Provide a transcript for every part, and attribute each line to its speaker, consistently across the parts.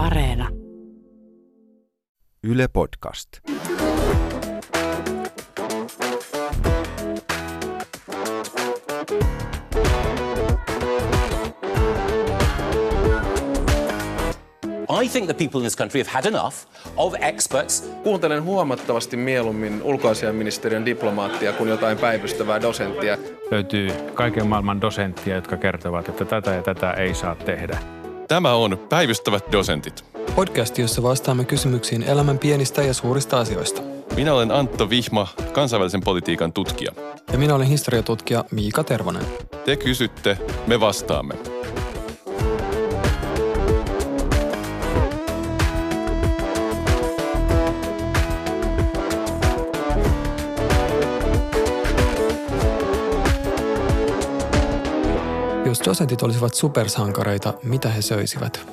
Speaker 1: Areena.
Speaker 2: Yle Podcast.
Speaker 3: I think the people in this country have had enough of experts
Speaker 4: Kuuntelen huomattavasti mieluummin ulkoasiaministeriön diplomaattia kuin jotain päivystävää dosenttia.
Speaker 5: löytyy kaiken maailman dosenttia, jotka kertovat, että tätä ja tätä ei saa tehdä.
Speaker 6: Tämä on Päivystävät dosentit.
Speaker 7: Podcast, jossa vastaamme kysymyksiin elämän pienistä ja suurista asioista.
Speaker 6: Minä olen Antto Vihma, kansainvälisen politiikan tutkija.
Speaker 7: Ja minä olen historiatutkija Miika Tervonen.
Speaker 6: Te kysytte, me vastaamme.
Speaker 7: Jos dosentit olisivat supersankareita, mitä he söisivät?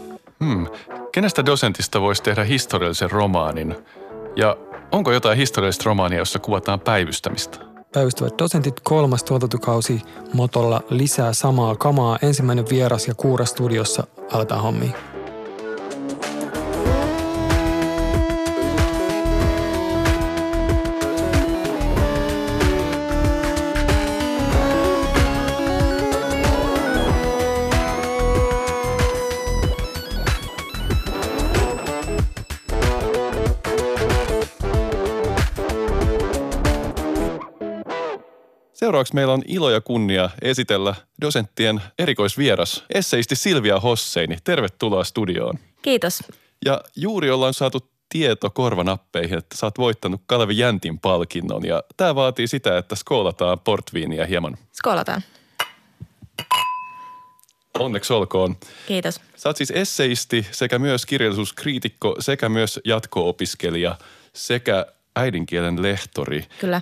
Speaker 6: Hmm. Kenestä dosentista voisi tehdä historiallisen romaanin? Ja onko jotain historiallista romaania, jossa kuvataan päivystämistä?
Speaker 7: Päivystävät dosentit kolmas tuotantokausi motolla lisää samaa kamaa. Ensimmäinen vieras ja kuura studiossa aletaan hommia.
Speaker 6: Seuraavaksi meillä on ilo ja kunnia esitellä dosenttien erikoisvieras, esseisti Silvia Hosseini. Tervetuloa studioon.
Speaker 8: Kiitos.
Speaker 6: Ja juuri ollaan saatu tieto korvanappeihin, että sä oot voittanut Kalevi Jäntin palkinnon. Ja tämä vaatii sitä, että skoolataan portviiniä hieman.
Speaker 8: Skoolataan.
Speaker 6: Onneksi olkoon.
Speaker 8: Kiitos.
Speaker 6: Sä oot siis esseisti sekä myös kirjallisuuskriitikko sekä myös jatko-opiskelija sekä äidinkielen lehtori.
Speaker 8: Kyllä.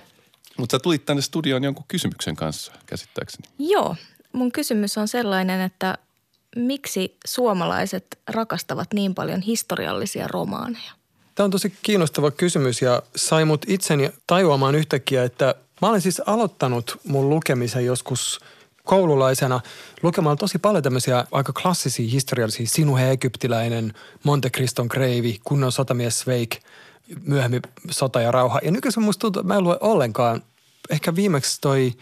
Speaker 6: Mutta sä tulit tänne studioon jonkun kysymyksen kanssa, käsittääkseni.
Speaker 8: Joo, mun kysymys on sellainen, että miksi suomalaiset rakastavat niin paljon historiallisia romaaneja?
Speaker 7: Tämä on tosi kiinnostava kysymys ja sai mut itseni tajuamaan yhtäkkiä, että mä olen siis aloittanut mun lukemisen joskus koululaisena lukemaan tosi paljon tämmöisiä aika klassisia historiallisia Sinuhe Egyptiläinen, Monte Criston kreivi, kunnon sotamies Sveik, myöhemmin Sota ja rauha. Ja nykyisin musta tuntuu, että mä en lue ollenkaan. Ehkä viimeksi toi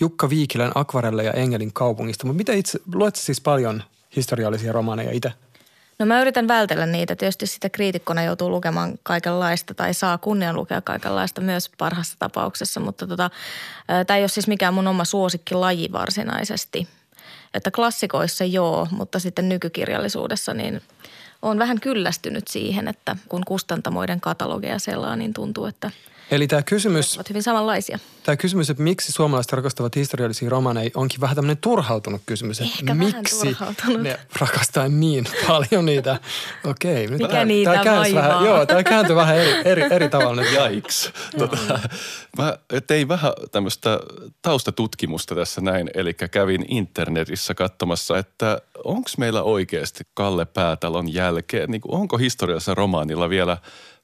Speaker 7: Jukka Viikilän Akvarelle ja Engelin kaupungista. Mutta mitä itse, luet siis paljon historiallisia romaaneja itse?
Speaker 8: No mä yritän vältellä niitä. Tietysti sitä kriitikkona joutuu lukemaan kaikenlaista tai saa kunnian lukea kaikenlaista myös parhaassa tapauksessa. Mutta tota, tämä ei ole siis mikään mun oma suosikkilaji varsinaisesti. Että klassikoissa joo, mutta sitten nykykirjallisuudessa niin on vähän kyllästynyt siihen, että kun kustantamoiden katalogeja selaa, niin tuntuu, että
Speaker 7: Eli tämä kysymys,
Speaker 8: ovat hyvin samanlaisia.
Speaker 7: tämä kysymys, että miksi suomalaiset rakastavat historiallisia romaaneja, onkin vähän tämmöinen turhautunut kysymys. Että
Speaker 8: Ehkä vähän
Speaker 7: miksi
Speaker 8: turhautunut.
Speaker 7: ne rakastaa niin paljon niitä? Okei. nyt
Speaker 8: Mikä
Speaker 7: tää-
Speaker 8: niitä
Speaker 7: tää käänsi
Speaker 8: vaivaa?
Speaker 7: vähän, Joo, tämä kääntyi vähän eri, eri, eri tavalla nyt.
Speaker 6: Jaiks. Tota, mä tein vähän tämmöistä taustatutkimusta tässä näin, eli kävin internetissä katsomassa, että onko meillä oikeasti Kalle Päätalon jälkeen, niin onko historiallisessa romaanilla vielä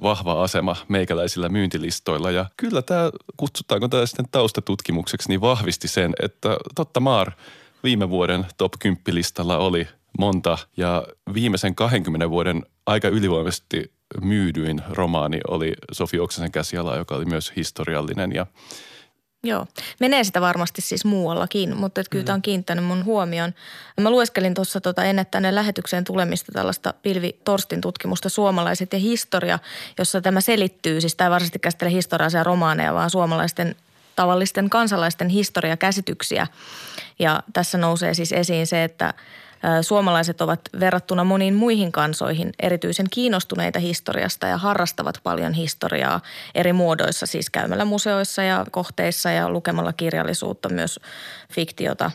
Speaker 6: vahva asema meikäläisillä myyntilistoilla. Ja kyllä tämä, kutsutaanko tämä sitten taustatutkimukseksi, niin vahvisti sen, että totta maar viime vuoden top 10 listalla oli monta ja viimeisen 20 vuoden aika ylivoimaisesti myydyin romaani oli Sofi Oksasen käsiala, joka oli myös historiallinen ja
Speaker 8: Joo, menee sitä varmasti siis muuallakin, mutta et kyllä
Speaker 7: Mm.
Speaker 8: tämä on kiinnittänyt mun huomion. Mä lueskelin tuossa tota ennen tänne lähetykseen tulemista tällaista Pilvi Torstin tutkimusta Suomalaiset ja historia, jossa tämä selittyy, siis tämä ei varsinaisesti käsittele historiallisia romaaneja, vaan suomalaisten tavallisten kansalaisten historiakäsityksiä. Ja tässä nousee siis esiin se, että suomalaiset ovat verrattuna moniin muihin kansoihin erityisen kiinnostuneita historiasta ja harrastavat paljon historiaa eri muodoissa, siis käymällä museoissa ja kohteissa ja lukemalla kirjallisuutta, myös fiktiota.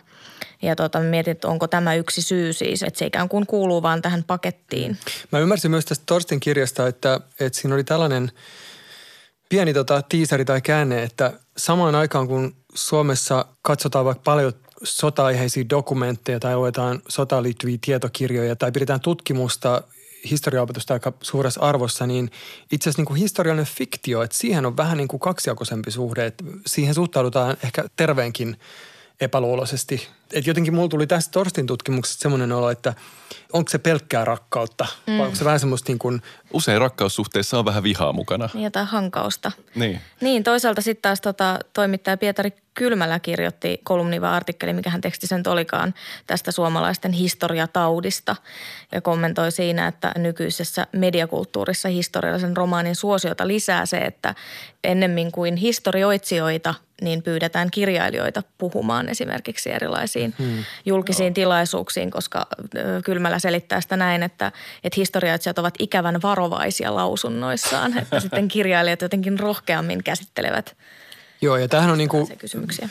Speaker 8: Ja tota, mietin, että onko tämä yksi syy siis, että se ikään kuin kuuluu vaan tähän pakettiin.
Speaker 7: Mä ymmärsin myös tästä Torstin kirjasta, että, että siinä oli tällainen pieni tota, tiisari tai käänne, että samaan aikaan kun Suomessa katsotaan vaikka paljon sota-aiheisia dokumentteja tai luetaan sotaan liittyviä tietokirjoja tai pidetään tutkimusta historiaopetusta aika suuressa arvossa, niin itse asiassa niin historiallinen fiktio, että siihen on vähän niin kuin kaksijakoisempi suhde, että siihen suhtaudutaan ehkä terveenkin epäluuloisesti Et jotenkin mulla tuli tästä Torstin tutkimuksesta semmoinen olo, että onko se pelkkää rakkautta mm. vai onko se vähän semmoista niin kuin,
Speaker 6: Usein rakkaussuhteissa on vähän vihaa mukana.
Speaker 8: Niin jotain hankausta.
Speaker 6: Niin.
Speaker 8: Niin, toisaalta sitten taas tota, toimittaja Pietari Kylmälä kirjoitti kolumniva artikkeli, mikä hän teksti sen olikaan, tästä suomalaisten historiataudista. Ja kommentoi siinä, että nykyisessä mediakulttuurissa historiallisen romaanin suosiota lisää se, että ennemmin kuin historioitsijoita – niin pyydetään kirjailijoita puhumaan esimerkiksi erilaisiin hmm. julkisiin tilaisuuksiin, koska Kylmällä selittää sitä näin, että, että historioitsijat ovat ikävän varovaisia lausunnoissaan, että sitten kirjailijat jotenkin rohkeammin käsittelevät
Speaker 7: Joo, ja tämähän on niin kuin,
Speaker 8: kysymyksiä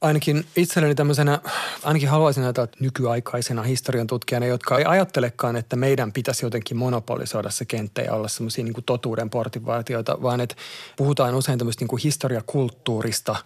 Speaker 7: ainakin itselleni tämmöisenä, ainakin haluaisin näitä nykyaikaisena historian tutkijana, jotka ei ajattelekaan, että meidän pitäisi jotenkin monopolisoida se kenttä ja olla semmoisia niin totuuden portinvartijoita, vaan että puhutaan usein tämmöistä niin historiakulttuurista,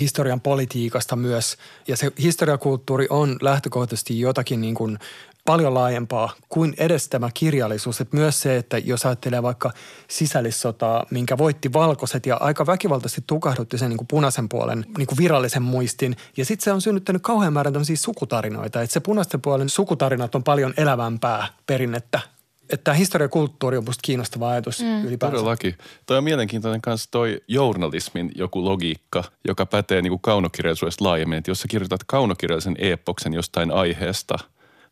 Speaker 7: historian politiikasta myös. Ja se historiakulttuuri on lähtökohtaisesti jotakin niin kuin paljon laajempaa kuin edes tämä kirjallisuus. Että myös se, että jos ajattelee vaikka sisällissotaa, minkä voitti valkoiset ja aika väkivaltaisesti tukahdutti sen niin kuin punaisen puolen niin kuin virallisen muistin. Ja sitten se on synnyttänyt kauhean määrän tämmöisiä sukutarinoita. Että se punaisten puolen sukutarinat on paljon elävämpää perinnettä että tämä historiakulttuuri on musta kiinnostava ajatus mm. ylipäänsä.
Speaker 6: Todellakin. Toi on mielenkiintoinen kanssa toi journalismin joku logiikka, joka pätee niin kuin kaunokirjallisuudesta laajemmin. Että jos sä kirjoitat kaunokirjallisen epoksen jostain aiheesta –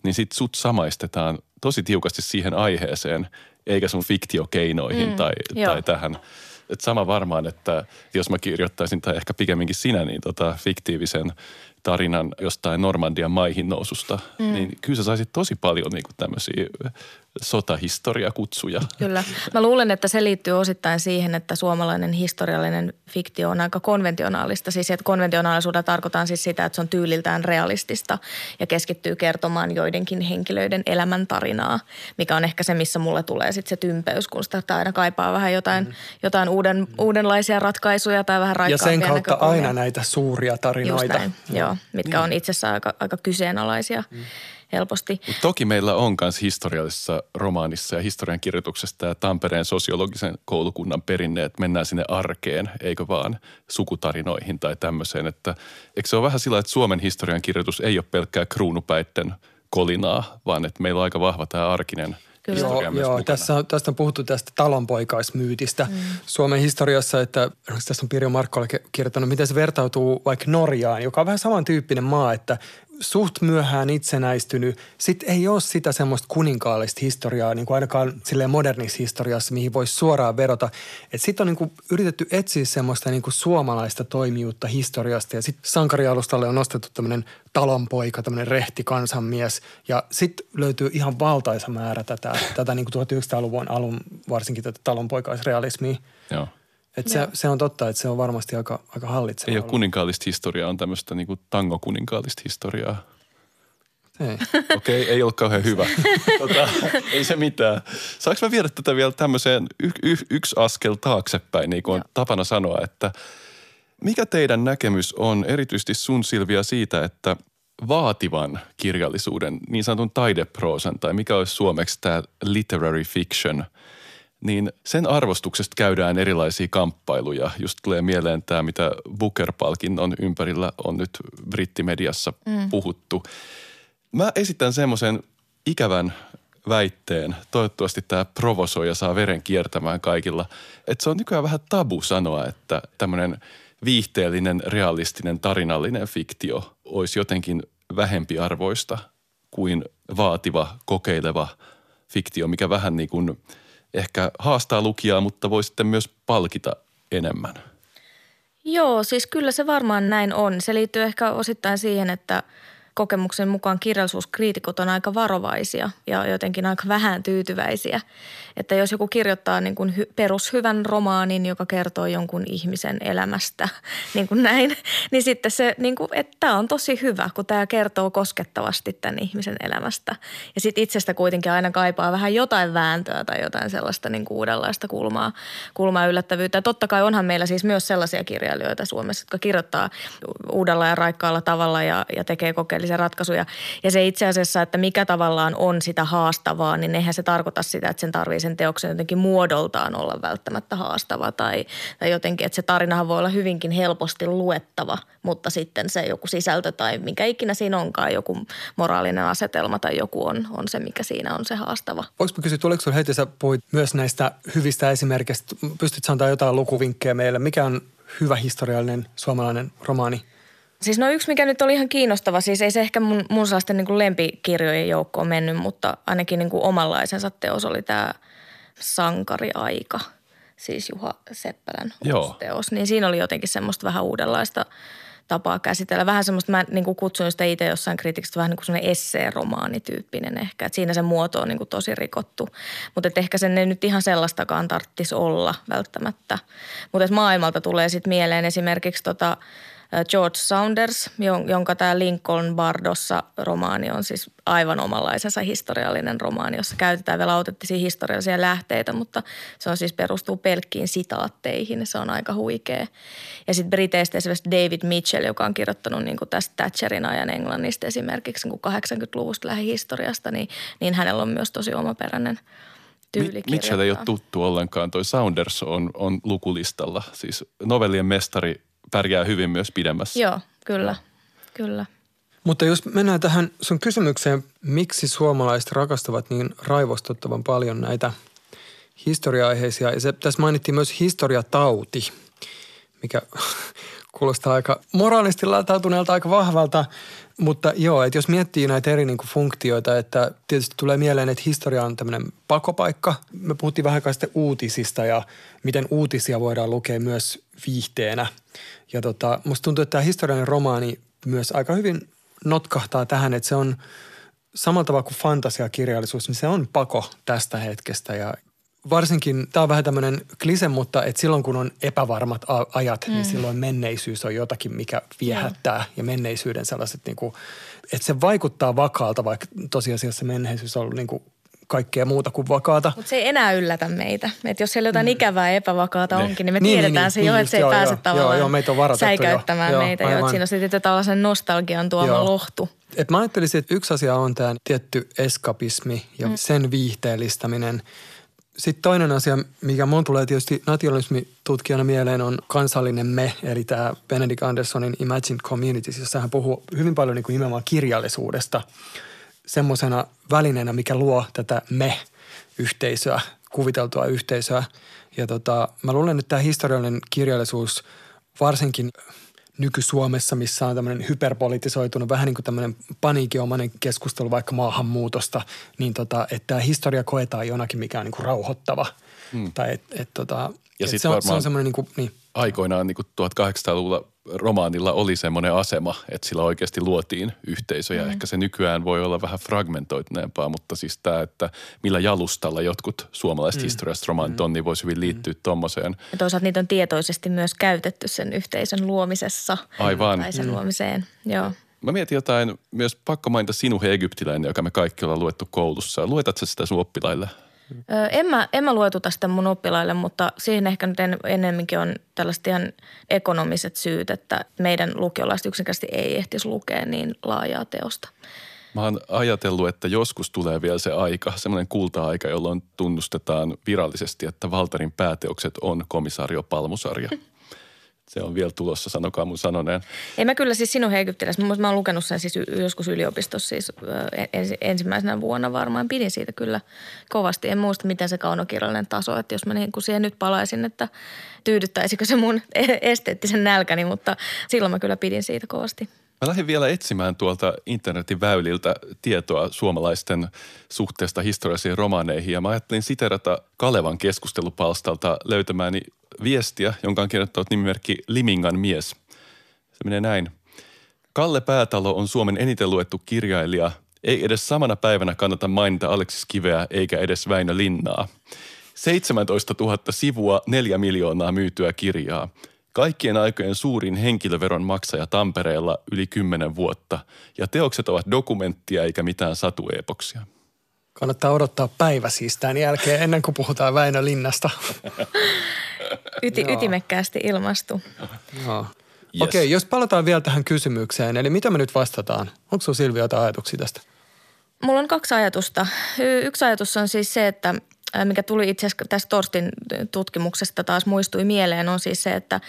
Speaker 6: niin sit sut samaistetaan tosi tiukasti siihen aiheeseen, eikä sun fiktiokeinoihin mm, tai, tai tähän. Et sama varmaan, että jos mä kirjoittaisin, tai ehkä pikemminkin sinä, niin tota fiktiivisen tarinan jostain Normandian maihin noususta, mm. niin kyllä sä saisit tosi paljon niin tämmöisiä sotahistoriakutsuja.
Speaker 8: Kyllä. Mä luulen, että se liittyy osittain siihen, että suomalainen historiallinen fiktio on aika konventionaalista. Siis että konventionaalisuudella tarkoitan siis sitä, että se on tyyliltään realistista ja keskittyy kertomaan joidenkin henkilöiden elämäntarinaa, mikä on ehkä se, missä mulle tulee sitten se tympeys, kun sitä aina kaipaa vähän jotain, mm. jotain uuden, uudenlaisia ratkaisuja tai vähän raikkaampia
Speaker 7: Ja sen kautta aina näitä suuria tarinoita.
Speaker 8: Just näin, joo, mitkä niin. on itsessään aika, aika kyseenalaisia. Mm helposti.
Speaker 6: Mut toki meillä on myös historiallisessa romaanissa ja historian kirjoituksessa tämä Tampereen sosiologisen koulukunnan perinne, että mennään sinne arkeen, eikö vaan sukutarinoihin tai tämmöiseen. Että, eikö se ole vähän sillä, että Suomen historian kirjoitus ei ole pelkkää kruunupäitten kolinaa, vaan että meillä on aika vahva tämä arkinen – Kyllä. Joo,
Speaker 7: joo tässä, tästä on puhuttu tästä talonpoikaismyytistä mm. Suomen historiassa, että tässä on Pirjo Markkola kirjoittanut, miten se vertautuu vaikka Norjaan, joka on vähän samantyyppinen maa, että suht myöhään itsenäistynyt. Sitten ei ole sitä semmoista kuninkaallista historiaa, niin kuin ainakaan silleen modernissa historiassa, mihin voisi suoraan verota. Sitten on niin kuin yritetty etsiä semmoista niin kuin suomalaista toimijuutta historiasta ja sitten sankarialustalle on nostettu tämmöinen talonpoika, tämmöinen rehti kansanmies. Ja sitten löytyy ihan valtaisa määrä tätä, tätä niin kuin 1900-luvun alun varsinkin tätä talonpoikaisrealismia.
Speaker 6: Joo.
Speaker 7: Et se, se on totta, että se on varmasti aika, aika hallitseva.
Speaker 6: Ei ole kuninkaallista historiaa, on tämmöistä niin tango-kuninkaallista historiaa.
Speaker 7: Ei.
Speaker 6: Okei, okay, ei ole kauhean hyvä. tota, ei se mitään. Saanko mä viedä tätä vielä tämmöiseen y- y- yksi askel taaksepäin, niin kuin on tapana sanoa, että mikä teidän näkemys on erityisesti sun Silvia siitä, että vaativan kirjallisuuden, niin sanotun taideproosan tai mikä olisi suomeksi tämä literary fiction – niin sen arvostuksesta käydään erilaisia kamppailuja. Just tulee mieleen tämä, mitä Booker-palkinnon ympärillä on nyt brittimediassa mm. puhuttu. Mä esitän semmoisen ikävän väitteen, toivottavasti tämä provosoi ja saa veren kiertämään kaikilla, että se on nykyään vähän tabu sanoa, että tämmöinen viihteellinen, realistinen, tarinallinen fiktio olisi jotenkin vähempi arvoista kuin vaativa, kokeileva fiktio, mikä vähän niin kuin – ehkä haastaa lukijaa, mutta voi sitten myös palkita enemmän.
Speaker 8: Joo, siis kyllä se varmaan näin on. Se liittyy ehkä osittain siihen, että – kokemuksen mukaan kirjallisuuskriitikot on aika varovaisia ja jotenkin aika vähän tyytyväisiä. Että jos joku kirjoittaa niin kuin hy- perushyvän romaanin, joka kertoo jonkun ihmisen elämästä, niin kuin näin, niin sitten se, niin kuin, että tämä on tosi hyvä, kun tämä kertoo koskettavasti tämän ihmisen elämästä. Ja sitten itsestä kuitenkin aina kaipaa vähän jotain vääntöä tai jotain sellaista niin kuin uudenlaista kulmaa, kulmaa yllättävyyttä. Ja totta kai onhan meillä siis myös sellaisia kirjailijoita Suomessa, jotka kirjoittaa uudella ja raikkaalla tavalla ja, ja tekee kokeellisia ratkaisuja. Ja se itse asiassa, että mikä tavallaan on sitä haastavaa, niin eihän se tarkoita sitä, että sen tarvii sen teoksen jotenkin muodoltaan olla välttämättä haastava tai, tai jotenkin, että se tarinahan voi olla hyvinkin helposti luettava, mutta sitten se joku sisältö tai mikä ikinä siinä onkaan, joku moraalinen asetelma tai joku on, on se, mikä siinä on se haastava.
Speaker 7: Voinko mä kysyä, tuleeko sinulla heti, sä puhuit myös näistä hyvistä esimerkkeistä, pystyt antaa jotain lukuvinkkejä meille, mikä on hyvä historiallinen suomalainen romaani?
Speaker 8: Siis no yksi, mikä nyt oli ihan kiinnostava, siis ei se ehkä mun, mun sellaisten niin lempikirjojen joukkoon mennyt, mutta ainakin niin kuin omanlaisensa teos oli tämä Sankariaika, siis Juha Seppälän
Speaker 6: Joo.
Speaker 8: teos. Niin siinä oli jotenkin semmoista vähän uudenlaista tapaa käsitellä. Vähän semmoista, mä niin kuin kutsuin sitä itse jossain kriitiksi, vähän niin kuin semmoinen essee-romaanityyppinen ehkä. Että siinä se muoto on niin kuin tosi rikottu. Mutta ehkä sen ei nyt ihan sellaistakaan tarttisi olla välttämättä. Mutta maailmalta tulee sitten mieleen esimerkiksi tota George Saunders, jonka tämä Lincoln Bardossa romaani on siis aivan omanlaisensa historiallinen romaani, jossa käytetään vielä autenttisia historiallisia lähteitä, mutta se on siis perustuu pelkkiin sitaatteihin. Se on aika huikea. Ja sitten Briteistä esimerkiksi David Mitchell, joka on kirjoittanut niin kuin tästä Thatcherin ajan Englannista esimerkiksi niin 80-luvusta lähihistoriasta, niin, niin hänellä on myös tosi omaperäinen tyyli
Speaker 6: Mitchell ei ole tuttu ollenkaan. Toi Saunders on, on lukulistalla. Siis novellien mestari pärjää hyvin myös pidemmässä.
Speaker 8: Joo, kyllä, kyllä.
Speaker 7: Mutta jos mennään tähän sun kysymykseen, miksi suomalaiset rakastavat niin raivostuttavan paljon näitä historia-aiheisia. Ja se, tässä mainittiin myös historiatauti, mikä kuulostaa aika moraalisesti latautuneelta aika vahvalta. Mutta joo, että jos miettii näitä eri niin kuin funktioita, että tietysti tulee mieleen, että historia on tämmöinen pakopaikka. Me puhuttiin vähän sitten uutisista ja miten uutisia voidaan lukea myös viihteenä. Ja tota, musta tuntuu, että tämä historiallinen romaani myös aika hyvin notkahtaa tähän, että se on samalla tavalla kuin fantasiakirjallisuus, niin se on pako tästä hetkestä ja varsinkin, tämä on vähän tämmöinen klise, mutta että silloin kun on epävarmat ajat, niin mm. niin silloin menneisyys on jotakin, mikä viehättää. Mm. Ja menneisyyden sellaiset, niin kuin, että se vaikuttaa vakaalta, vaikka tosiasiassa menneisyys on ollut niin kuin kaikkea muuta kuin vakaata.
Speaker 8: Mutta se ei enää yllätä meitä. Et jos siellä jotain mm. ikävää ja epävakaata ne. onkin, niin me niin, tiedetään niin, se niin, jo, että se joo, ei pääse joo, tavallaan joo, meitä on säikäyttämään jo. meitä. Joo, siinä on sitten tällaisen nostalgian tuoma joo. lohtu.
Speaker 7: Et mä ajattelisin, että yksi asia on tämä tietty eskapismi ja mm. sen viihteellistäminen – sitten toinen asia, mikä mun tulee tietysti nationalismitutkijana mieleen, on kansallinen me, eli tämä Benedict Andersonin Imagine Communities, jossa hän puhuu hyvin paljon niin kuin nimenomaan kirjallisuudesta semmoisena välineenä, mikä luo tätä me-yhteisöä, kuviteltua yhteisöä. Ja tota, mä luulen, että tämä historiallinen kirjallisuus varsinkin – nyky-Suomessa, missä on tämmöinen hyperpolitisoitunut, vähän niin kuin tämmöinen paniikinomainen keskustelu vaikka maahanmuutosta, niin tota, että tämä historia koetaan jonakin, mikä on niin kuin rauhoittava. Hmm. Tai et, et, tota,
Speaker 6: ja et se, on, se on semmoinen niin kuin, niin. Aikoinaan niin kuin 1800-luvulla romaanilla oli semmoinen asema, että sillä oikeasti luotiin yhteisöjä. Mm. Ehkä se nykyään voi olla vähän fragmentoituneempaa, mutta siis tämä, että millä jalustalla jotkut suomalaiset mm. historialliset romaanit on, niin voisi hyvin liittyä mm. tuommoiseen.
Speaker 8: Ja toisaalta niitä on tietoisesti myös käytetty sen yhteisön luomisessa.
Speaker 6: Aivan.
Speaker 8: Tai sen mm. luomiseen, joo.
Speaker 6: Mä mietin jotain, myös pakko mainita Sinuhe Egyptiläinen, joka me kaikki ollaan luettu koulussa. Luetatko sitä sun oppilaille?
Speaker 8: En mä, en mä luetuta sitä mun oppilaille, mutta siihen ehkä nyt en, enemmänkin on tällaiset ihan ekonomiset syyt, että meidän lukiolaiset yksinkertaisesti ei ehtisi lukea niin laajaa teosta.
Speaker 6: Mä oon ajatellut, että joskus tulee vielä se aika, semmoinen kulta-aika, jolloin tunnustetaan virallisesti, että Valtarin pääteokset on komisario Palmusarja. se on vielä tulossa, sanokaa mun sanoneen.
Speaker 8: Ei mä kyllä siis sinun Egyptilässä, mä oon lukenut sen siis joskus yliopistossa siis ensimmäisenä vuonna varmaan. Pidin siitä kyllä kovasti. En muista, miten se kaunokirjallinen taso, että jos mä niin kuin siihen nyt palaisin, että tyydyttäisikö se mun e-, esteettisen nälkäni, mutta silloin mä kyllä pidin siitä kovasti.
Speaker 6: Mä lähdin vielä etsimään tuolta internetin väyliltä tietoa suomalaisten suhteesta historiallisiin romaaneihin ja mä ajattelin siterata Kalevan keskustelupalstalta löytämääni viestiä, jonka on kirjoittanut nimimerkki Limingan mies. Se menee näin. Kalle Päätalo on Suomen eniten luettu kirjailija. Ei edes samana päivänä kannata mainita Aleksis Kiveä eikä edes Väinö Linnaa. 17 000 sivua, 4 miljoonaa myytyä kirjaa. Kaikkien aikojen suurin henkilöveron maksaja Tampereella yli 10 vuotta. Ja teokset ovat dokumenttia eikä mitään satuepoksia.
Speaker 7: Kannattaa odottaa päivä siis tämän jälkeen ennen kuin puhutaan Väinö Linnasta.
Speaker 8: Yti, ytimekkäästi ilmastu.
Speaker 6: Joo. Yes.
Speaker 7: Okei, okay, jos palataan vielä tähän kysymykseen, eli mitä me nyt vastataan? Onko sinulla Silvia jotain ajatuksia tästä?
Speaker 8: Mulla on kaksi ajatusta. Y- Yksi ajatus on siis se, että mikä tuli itse asiassa tästä Torstin tutkimuksesta taas muistui mieleen, on siis se, että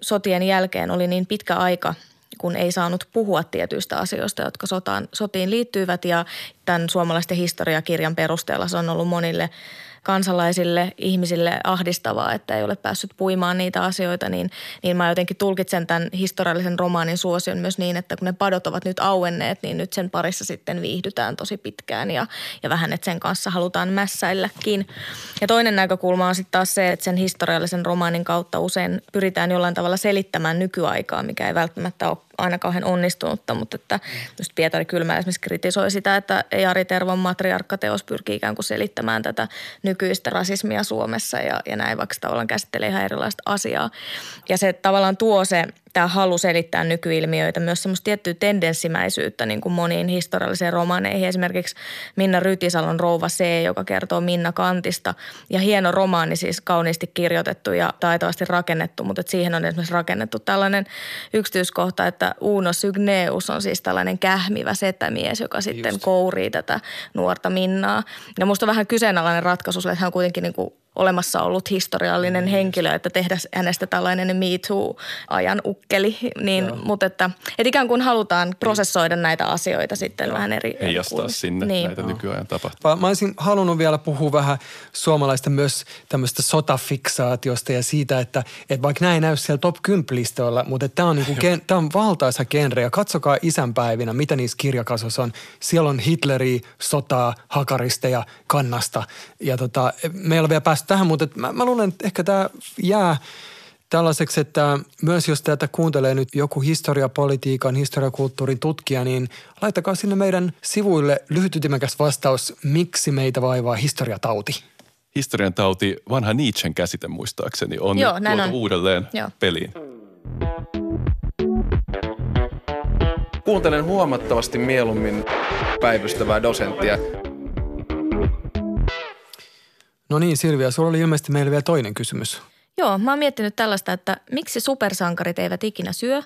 Speaker 8: sotien jälkeen oli niin pitkä aika, kun ei saanut puhua tietyistä asioista, jotka sotaan, sotiin liittyivät. Ja tämän suomalaisten historiakirjan perusteella se on ollut monille kansalaisille, ihmisille ahdistavaa, että ei ole päässyt puimaan niitä asioita, niin, niin mä jotenkin tulkitsen tämän historiallisen romaanin suosion myös niin, että kun ne padot ovat nyt auenneet, niin nyt sen parissa sitten viihdytään tosi pitkään ja, ja vähän, että sen kanssa halutaan mässäilläkin. Ja toinen näkökulma on sitten taas se, että sen historiallisen romaanin kautta usein pyritään jollain tavalla selittämään nykyaikaa, mikä ei välttämättä ole aina kauhean onnistunutta, mutta että just Pietari Kylmä esimerkiksi kritisoi sitä, että Jari Tervon matriarkkateos pyrkii ikään kuin selittämään tätä nykyistä rasismia Suomessa ja, ja näin, vaikka tavallaan käsittelee ihan erilaista asiaa. Ja se tavallaan tuo se tämä halu selittää nykyilmiöitä, myös semmoista tiettyä tendenssimäisyyttä niin kuin moniin historiallisiin romaaneihin. Esimerkiksi Minna Rytisalon Rouva C, joka kertoo Minna Kantista. Ja hieno romaani siis kauniisti kirjoitettu ja taitavasti rakennettu, mutta siihen on esimerkiksi rakennettu tällainen yksityiskohta, että Uno Sygneus on siis tällainen kähmivä setämies, joka sitten Just. kourii tätä nuorta Minnaa. Ja musta on vähän kyseenalainen ratkaisu, että hän on kuitenkin niin kuin olemassa ollut historiallinen mm. henkilö, että tehdä hänestä tällainen Me Too-ajan ukkeli. Niin, mutta että, että ikään kuin halutaan prosessoida näitä asioita sitten Joo. vähän eri...
Speaker 6: Heijastaa kuin,
Speaker 8: sinne
Speaker 6: niin. näitä nykyajan tapahtumia.
Speaker 7: Mä olisin halunnut vielä puhua vähän suomalaista myös tämmöistä sotafiksaatiosta ja siitä, että, että vaikka näin näy siellä top 10 listoilla, mutta tämä on, niinku, gen, on valtaisa genre ja katsokaa isänpäivinä, mitä niissä kirjakasvoissa on. Siellä on Hitleri, sotaa, hakaristeja, kannasta ja tota, meillä on vielä päästy tähän, mutta mä, mä luulen, että ehkä tämä jää tällaiseksi, että myös jos tätä kuuntelee nyt joku historiapolitiikan, historiakulttuurin tutkija, niin laittakaa sinne meidän sivuille lyhytytimekäs vastaus, miksi meitä vaivaa historiatauti.
Speaker 6: Historian tauti, vanha Nietzschen käsite muistaakseni, on Joo, tuotu on. uudelleen Joo. peliin.
Speaker 4: Kuuntelen huomattavasti mieluummin päivystävää dosenttia
Speaker 7: No niin Silvia, sulla oli ilmeisesti meille vielä toinen kysymys.
Speaker 8: Joo, mä oon miettinyt tällaista, että miksi supersankarit eivät ikinä syö,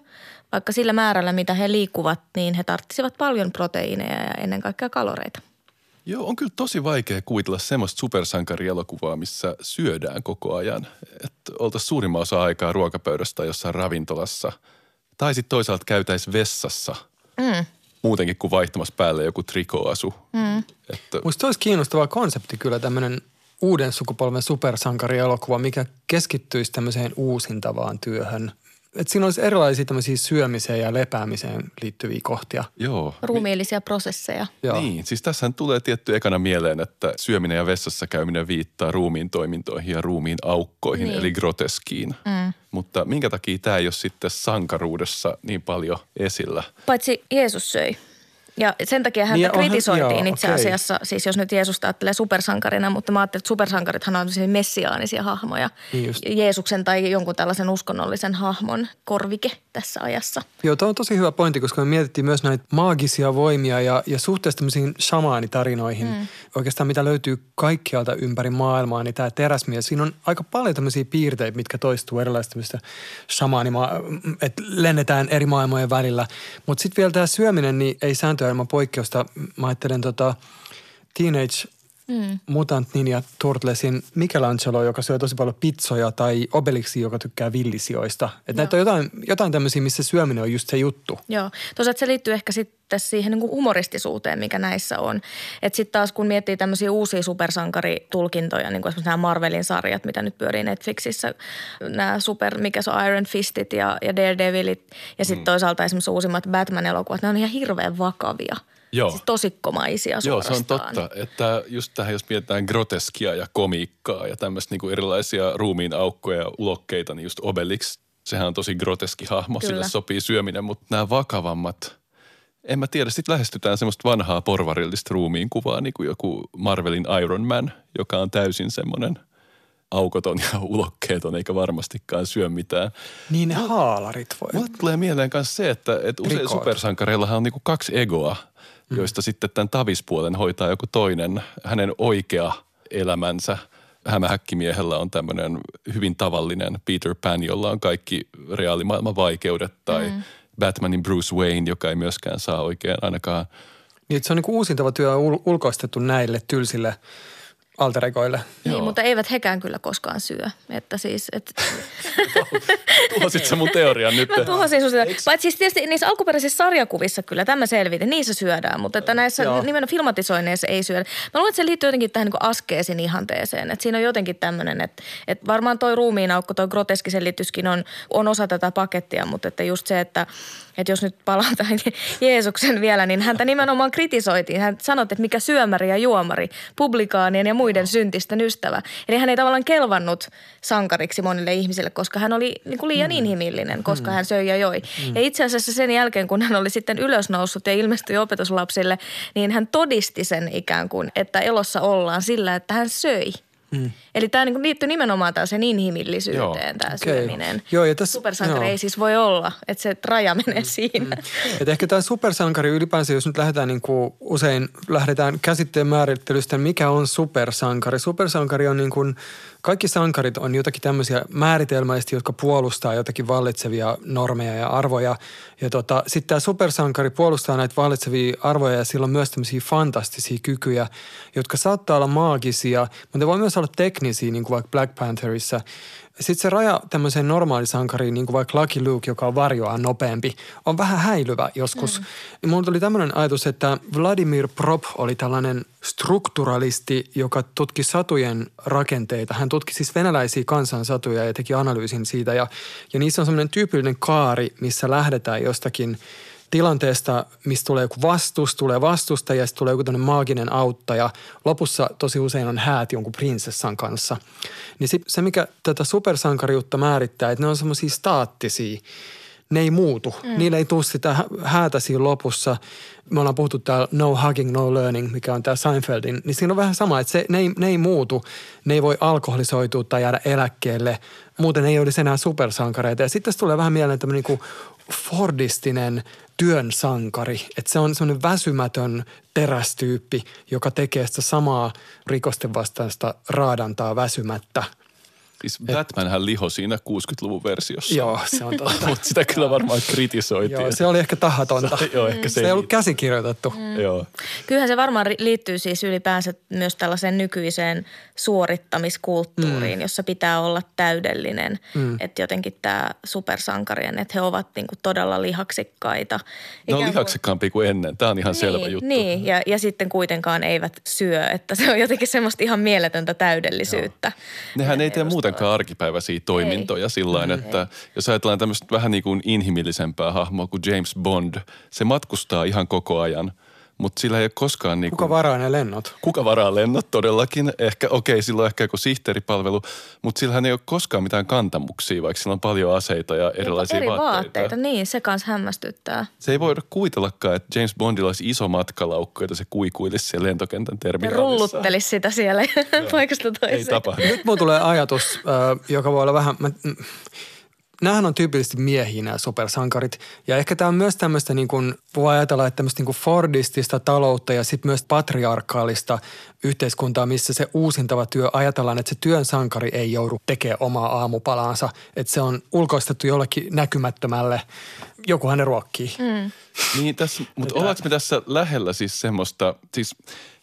Speaker 8: vaikka sillä määrällä, mitä he liikkuvat, niin he tarvitsisivat paljon proteiineja ja ennen kaikkea kaloreita.
Speaker 6: Joo, on kyllä tosi vaikea kuvitella semmoista supersankarielokuvaa, missä syödään koko ajan. Että oltaisiin suurimman osa aikaa ruokapöydästä jossain ravintolassa. Tai sitten toisaalta käytäisiin vessassa. Mm. Muutenkin kuin vaihtamassa päälle joku trikoasu. Mm.
Speaker 7: Että... Musta olisi kiinnostava konsepti kyllä tämmöinen uuden sukupolven supersankarielokuva, mikä keskittyisi tämmöiseen uusintavaan työhön. Et siinä olisi erilaisia tämmöisiä syömiseen ja lepäämiseen liittyviä kohtia.
Speaker 6: Joo.
Speaker 8: Ruumiillisia prosesseja.
Speaker 6: Joo. Niin, siis tässä tulee tietty ekana mieleen, että syöminen ja vessassa käyminen viittaa ruumiin toimintoihin ja ruumiin aukkoihin, niin. eli groteskiin. Mm. Mutta minkä takia tämä ei ole sitten sankaruudessa niin paljon esillä?
Speaker 8: Paitsi Jeesus söi. Ja sen takia häntä niin, kritisoitiin onhan, itse okay. asiassa, siis jos nyt Jeesusta ajattelee supersankarina, mutta mä ajattelin, että supersankarithan on siis messiaanisia hahmoja. Niin Jeesuksen tai jonkun tällaisen uskonnollisen hahmon korvike tässä ajassa.
Speaker 7: Joo, tämä on tosi hyvä pointti, koska me mietittiin myös näitä maagisia voimia ja, ja suhteessa tämmöisiin shamaanitarinoihin. Mm. Oikeastaan mitä löytyy kaikkialta ympäri maailmaa, niin tämä teräsmies, siinä on aika paljon tämmöisiä piirteitä, mitkä toistuu erilaisista shamaanima, että lennetään eri maailmojen välillä. Mutta sitten vielä tämä syöminen, niin ei sääntö sääntöä ilman poikkeusta. Mä ajattelen tota Teenage Mm. Mutant Ninja Turtlesin Michelangelo, joka syö tosi paljon pizzoja, tai Obelixi, joka tykkää villisioista. Että näitä on jotain, jotain tämmöisiä, missä syöminen on just se juttu.
Speaker 8: Joo. Tosiaan se liittyy ehkä sitten siihen niin kuin humoristisuuteen, mikä näissä on. Että sitten taas kun miettii tämmöisiä uusia supersankaritulkintoja, niin kuin esimerkiksi nämä Marvelin sarjat, mitä nyt pyörii Netflixissä, nämä super, mikä se on Iron Fistit ja, ja Daredevilit, ja sitten mm. toisaalta esimerkiksi uusimmat Batman-elokuvat, ne on ihan hirveän vakavia – Joo. Siis tosikkomaisia
Speaker 6: Joo, se on totta. Että just tähän, jos mietitään groteskia ja komiikkaa ja tämmöistä niin erilaisia ruumiin aukkoja ja ulokkeita, niin just Obelix, sehän on tosi groteski hahmo, Kyllä. sille sopii syöminen, mutta nämä vakavammat, en mä tiedä, sitten lähestytään semmoista vanhaa porvarillista ruumiin kuvaa, niin kuin joku Marvelin Iron Man, joka on täysin semmoinen – aukoton ja ulokkeeton eikä varmastikaan syö mitään.
Speaker 7: Niin ne haalarit voi.
Speaker 6: Mulle tulee mieleen myös se, että, että usein supersankareillahan on niinku kaksi egoa – mm. joista sitten tämän tavispuolen hoitaa joku toinen, hänen oikea elämänsä, hämähäkkimiehellä on tämmöinen hyvin tavallinen Peter Pan, jolla on kaikki reaalimaailman vaikeudet tai mm. Batmanin Bruce Wayne, joka ei myöskään saa oikein ainakaan
Speaker 7: Niin, että se on niin uusintava työ ul- ulkoistettu näille tylsille alteregoille.
Speaker 8: Niin,
Speaker 6: Joo.
Speaker 8: mutta eivät hekään kyllä koskaan syö. Että siis, et,
Speaker 6: Tuosit sä mun teorian nyt?
Speaker 8: Mä tuhosin sun sitä. Paitsi siis tietysti niissä alkuperäisissä sarjakuvissa kyllä tämä selvitin, niissä syödään, mutta että näissä
Speaker 7: Joo.
Speaker 8: nimenomaan filmatisoinneissa ei syödä. Mä luulen, että se liittyy jotenkin tähän niin askeesin ihanteeseen, että siinä on jotenkin tämmöinen, että, että varmaan toi ruumiinaukko, toi groteski selityskin on, on osa tätä pakettia, mutta että just se, että, että jos nyt palataan Jeesuksen vielä, niin häntä nimenomaan kritisoitiin. Hän sanoi, että mikä syömäri ja juomari, publikaanien ja muiden syntisten ystävä. Eli hän ei tavallaan kelvannut sankariksi monille ihmisille, koska hän oli niin kuin liian inhimillinen, koska hän söi ja joi. Ja itse asiassa sen jälkeen, kun hän oli sitten ylösnoussut ja ilmestyi opetuslapsille, niin hän todisti sen ikään kuin, että elossa ollaan sillä, että hän söi. Eli tämä niin liittyy nimenomaan tällaiseen inhimillisyyteen, tämä
Speaker 7: Okei.
Speaker 8: syöminen.
Speaker 7: Joo, ja tässä-
Speaker 8: Supersankari
Speaker 7: joo.
Speaker 8: ei siis voi olla, että se raja menee siinä.
Speaker 7: Et ehkä tämä supersankari ylipäänsä, jos nyt lähdetään niin kuin usein lähdetään käsitteen määrittelystä, mikä on supersankari. Supersankari on niin kuin, kaikki sankarit on jotakin tämmöisiä määritelmäisesti, jotka puolustaa jotakin vallitsevia normeja ja arvoja. Ja tota, sitten tämä supersankari puolustaa näitä vallitsevia arvoja ja sillä on myös tämmöisiä fantastisia kykyjä, jotka saattaa olla maagisia, mutta ne voi myös olla teknisiä, niin kuin vaikka Black Pantherissa. Sitten se raja tämmöiseen normaalisankariin, niin kuin vaikka Lucky Luke, joka on varjoa nopeampi, on vähän häilyvä joskus. Mm. Niin mulla tuli tämmöinen ajatus, että Vladimir Prop oli tällainen strukturalisti, joka tutki satujen rakenteita. Hän tutki siis venäläisiä kansansatuja ja teki analyysin siitä. Ja, ja niissä on semmoinen tyypillinen kaari, missä lähdetään jostakin tilanteesta, missä tulee joku vastus, tulee vastusta ja sitten tulee joku tämmöinen maaginen auttaja. Lopussa tosi usein on häät jonkun prinsessan kanssa. Niin se, mikä tätä supersankariutta määrittää, että ne on semmoisia staattisia. Ne ei muutu. Mm. Niillä ei tule sitä hä- häätä siinä lopussa. Me ollaan puhuttu täällä no hugging, no learning, mikä on tämä Seinfeldin. Niin siinä on vähän sama, että se, ne, ei, ne ei muutu. Ne ei voi alkoholisoitua tai jäädä eläkkeelle. Muuten ei olisi enää supersankareita. Ja sitten tulee vähän mieleen tämmöinen niin fordistinen työn sankari. Että se on semmoinen väsymätön terästyyppi, joka tekee sitä samaa rikosten vastaista raadantaa väsymättä.
Speaker 6: Siis Batmanhän liho siinä 60-luvun versiossa.
Speaker 7: Joo, se on totta.
Speaker 6: Mutta sitä kyllä varmaan kritisoitiin.
Speaker 7: Joo, se oli ehkä tahatonta.
Speaker 6: Joo, ehkä se
Speaker 7: se
Speaker 6: ei
Speaker 7: ollut käsikirjoitettu.
Speaker 6: Mm. Joo.
Speaker 8: Kyllähän se varmaan liittyy siis ylipäänsä myös tällaiseen nykyiseen suorittamiskulttuuriin, mm. jossa pitää olla täydellinen. Mm. Että jotenkin tämä supersankarien, että he ovat niinku todella lihaksikkaita.
Speaker 6: Ne on
Speaker 8: Ikään kuin-
Speaker 6: ennen. Tämä on ihan selvä
Speaker 8: niin,
Speaker 6: juttu.
Speaker 8: Niin, ja, ja sitten kuitenkaan eivät syö, että se on jotenkin semmoista ihan mieletöntä täydellisyyttä.
Speaker 6: Nehän ei tee
Speaker 8: edustavat.
Speaker 6: Muutenkaan arkipäiväisiä toimintoja sillä että jos ajatellaan tämmöistä vähän niin kuin inhimillisempää hahmoa kuin James Bond, se matkustaa ihan koko ajan, mutta sillä ei ole koskaan niin
Speaker 7: Kuka varaa ne lennot?
Speaker 6: kuka varaa lennot todellakin. Ehkä, okei, sillä on ehkä joku sihteeripalvelu, mutta sillähän ei ole koskaan mitään kantamuksia, vaikka sillä on paljon aseita ja erilaisia
Speaker 8: Eri
Speaker 6: vaatteita.
Speaker 8: vaatteita, niin se kanssa hämmästyttää.
Speaker 6: Se ei voida kuvitellakaan, että James Bondilla olisi iso matkalaukku, jota se kuikuilisi siellä lentokentän
Speaker 8: Ja
Speaker 6: terminaalissa.
Speaker 8: rulluttelisi sitä siellä paikasta toiseen.
Speaker 6: Ei tapahdu.
Speaker 7: Nyt mulla tulee ajatus, joka voi olla vähän... Mä, mm, Nämähän on tyypillisesti miehiä nämä supersankarit. Ja ehkä tämä on myös tämmöistä, niin kuin, voi ajatella, että tämmöistä niin kuin fordistista taloutta ja sitten myös patriarkaalista yhteiskuntaa, missä se uusintava työ, ajatellaan, että se työn sankari ei joudu tekemään omaa aamupalaansa. Että se on ulkoistettu jollekin näkymättömälle, joku hänen ruokkii. Mm.
Speaker 6: Niin tässä, mutta ollaanko me tässä lähellä siis semmoista, siis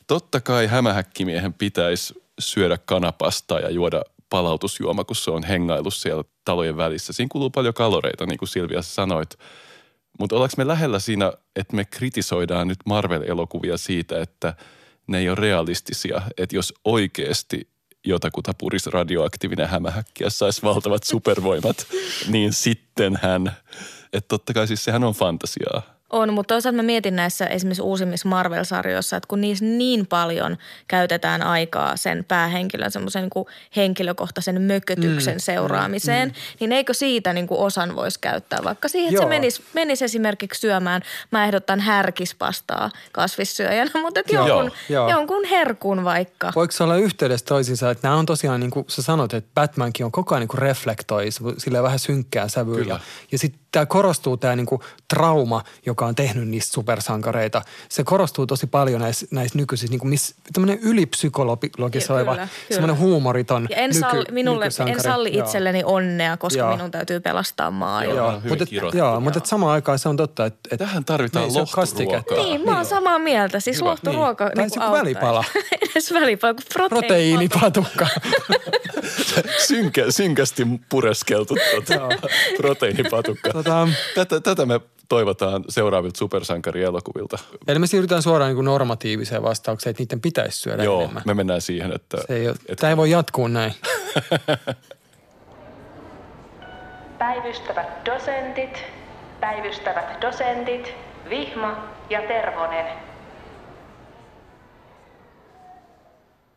Speaker 6: totta kai hämähäkkimiehen pitäisi syödä kanapastaa ja juoda palautusjuoma, kun se on hengailu siellä talojen välissä. Siinä kuluu paljon kaloreita, niin kuin Silvia sanoit. Mutta ollaanko me lähellä siinä, että me kritisoidaan nyt Marvel-elokuvia siitä, että ne ei ole realistisia. Että jos oikeasti jotakuta purisi radioaktiivinen hämähäkki ja saisi valtavat supervoimat, niin sitten hän, että totta kai siis sehän on fantasiaa.
Speaker 8: On, mutta toisaalta mä mietin näissä esimerkiksi uusimmissa Marvel-sarjoissa, että kun niissä niin paljon käytetään aikaa sen päähenkilön semmoisen niin henkilökohtaisen mökötyksen mm, seuraamiseen, mm, niin eikö siitä niin kuin osan voisi käyttää vaikka siihen, että
Speaker 7: Joo.
Speaker 8: se menisi, menisi esimerkiksi syömään, mä ehdotan härkispastaa kasvissyöjänä, mutta että
Speaker 7: Joo,
Speaker 8: jonkun,
Speaker 7: joo.
Speaker 8: jonkun herkun vaikka.
Speaker 7: Voiko se olla yhteydessä toisiinsa, että nämä on tosiaan niin kuin sä sanot, että Batmankin on koko ajan niin kuin reflektoi sille vähän synkkää sävyä. Ja, ja sitten tämä korostuu tämä niinku trauma, joka on tehnyt niistä supersankareita. Se korostuu tosi paljon näissä, näissä nykyisissä, niinku miss, tämmöinen ylipsykologisoiva, semmoinen huumoriton
Speaker 8: Ja en,
Speaker 7: nyky,
Speaker 8: salli, minulle, en salli
Speaker 7: Joo.
Speaker 8: itselleni onnea, koska
Speaker 7: Joo.
Speaker 8: minun täytyy pelastaa maailma.
Speaker 6: Joo.
Speaker 7: Joo, mutta, joo, mutta et samaan aikaan se on totta, että, että
Speaker 6: Tähän tarvitaan
Speaker 7: ole
Speaker 6: lohturuokaa.
Speaker 8: Niin, mä oon samaa mieltä. Siis
Speaker 6: Hyvä.
Speaker 8: lohturuoka
Speaker 7: Niin.
Speaker 8: niin.
Speaker 7: Tai
Speaker 8: niin
Speaker 7: välipala.
Speaker 8: Edes välipala, kun proteiini.
Speaker 7: proteiinipatukka.
Speaker 6: Synkä, synkästi pureskeltu tuota, proteiinipatukka.
Speaker 7: Tota-
Speaker 6: Tätä, tätä me toivotaan seuraavilta supersankarielokuvilta.
Speaker 7: Eli me siirrytään suoraan niin kuin normatiiviseen vastaukseen, että niiden pitäisi syödä
Speaker 6: Joo,
Speaker 7: enemmän.
Speaker 6: me mennään siihen, että...
Speaker 7: Se ei ole,
Speaker 6: että
Speaker 7: tämä ei voi jatkuu näin.
Speaker 1: Päivystävät dosentit, päivystävät dosentit, Vihma ja Tervonen.